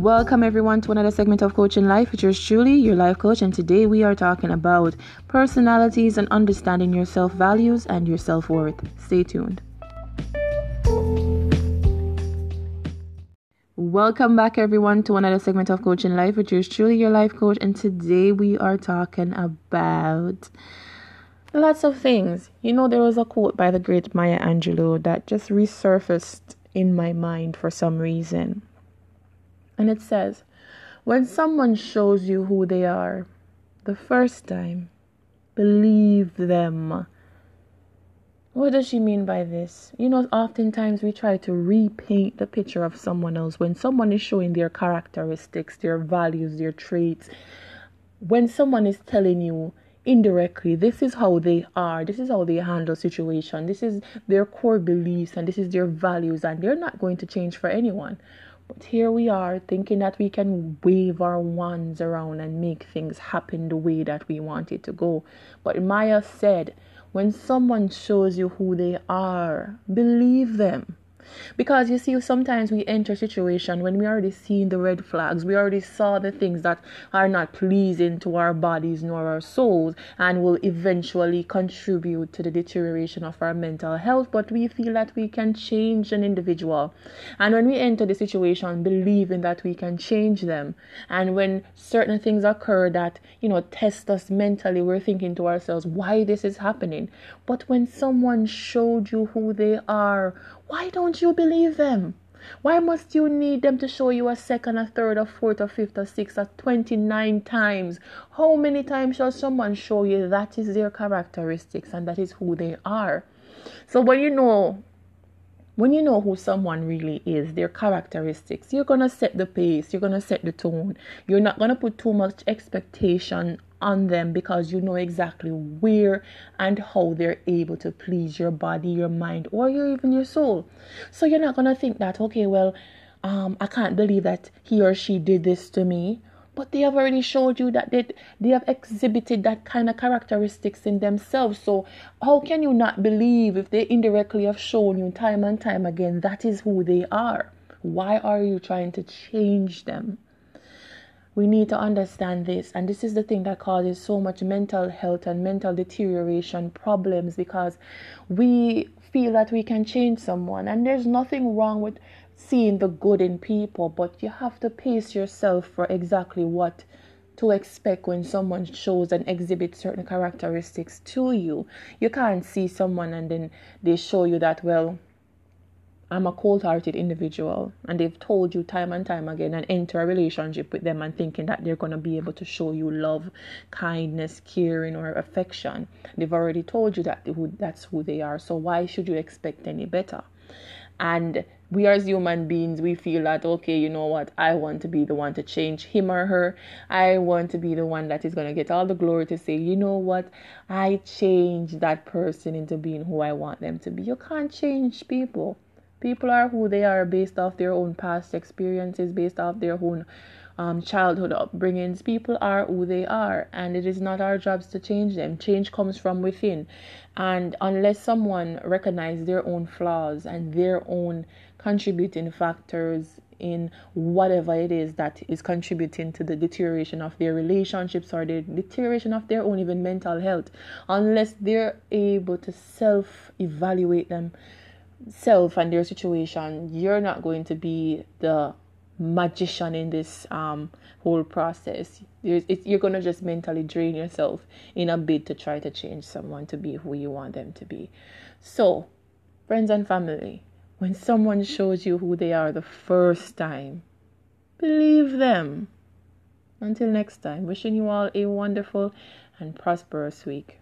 Welcome everyone to another segment of Coaching Life with yours truly, your life coach, and today we are talking about personalities and understanding your self values and your self worth. Stay tuned. Welcome back everyone to another segment of Coaching Life with yours truly, your life coach, and today we are talking about lots of things. You know, there was a quote by the great Maya Angelou that just resurfaced in my mind for some reason. And it says, when someone shows you who they are the first time, believe them. What does she mean by this? You know, oftentimes we try to repaint the picture of someone else when someone is showing their characteristics, their values, their traits. When someone is telling you indirectly this is how they are this is how they handle situation this is their core beliefs and this is their values and they're not going to change for anyone but here we are thinking that we can wave our wands around and make things happen the way that we want it to go. But Maya said, when someone shows you who they are, believe them. Because you see, sometimes we enter a situation when we already seen the red flags, we already saw the things that are not pleasing to our bodies nor our souls and will eventually contribute to the deterioration of our mental health. But we feel that we can change an individual. And when we enter the situation believing that we can change them, and when certain things occur that, you know, test us mentally, we're thinking to ourselves, why this is happening. But when someone showed you who they are, why don't you believe them? Why must you need them to show you a second, a third, a fourth, a fifth, a sixth, a 29 times? How many times shall someone show you that is their characteristics and that is who they are? So when you know when you know who someone really is, their characteristics, you're going to set the pace, you're going to set the tone. You're not going to put too much expectation on them because you know exactly where and how they're able to please your body, your mind, or your even your soul. So you're not gonna think that, okay, well, um, I can't believe that he or she did this to me. But they have already showed you that they, they have exhibited that kind of characteristics in themselves. So how can you not believe if they indirectly have shown you time and time again that is who they are? Why are you trying to change them? We need to understand this. And this is the thing that causes so much mental health and mental deterioration problems because we feel that we can change someone. And there's nothing wrong with seeing the good in people, but you have to pace yourself for exactly what to expect when someone shows and exhibits certain characteristics to you. You can't see someone and then they show you that, well, I'm a cold hearted individual and they've told you time and time again and enter a relationship with them and thinking that they're going to be able to show you love, kindness, caring, or affection. They've already told you that who, that's who they are. So why should you expect any better? And we as human beings, we feel that, okay, you know what? I want to be the one to change him or her. I want to be the one that is going to get all the glory to say, you know what? I changed that person into being who I want them to be. You can't change people People are who they are based off their own past experiences, based off their own um, childhood upbringings. People are who they are, and it is not our jobs to change them. Change comes from within, and unless someone recognizes their own flaws and their own contributing factors in whatever it is that is contributing to the deterioration of their relationships or the deterioration of their own even mental health, unless they're able to self evaluate them self and their situation, you're not going to be the magician in this um, whole process. It, you're going to just mentally drain yourself in a bid to try to change someone to be who you want them to be. So, friends and family, when someone shows you who they are the first time, believe them. Until next time, wishing you all a wonderful and prosperous week.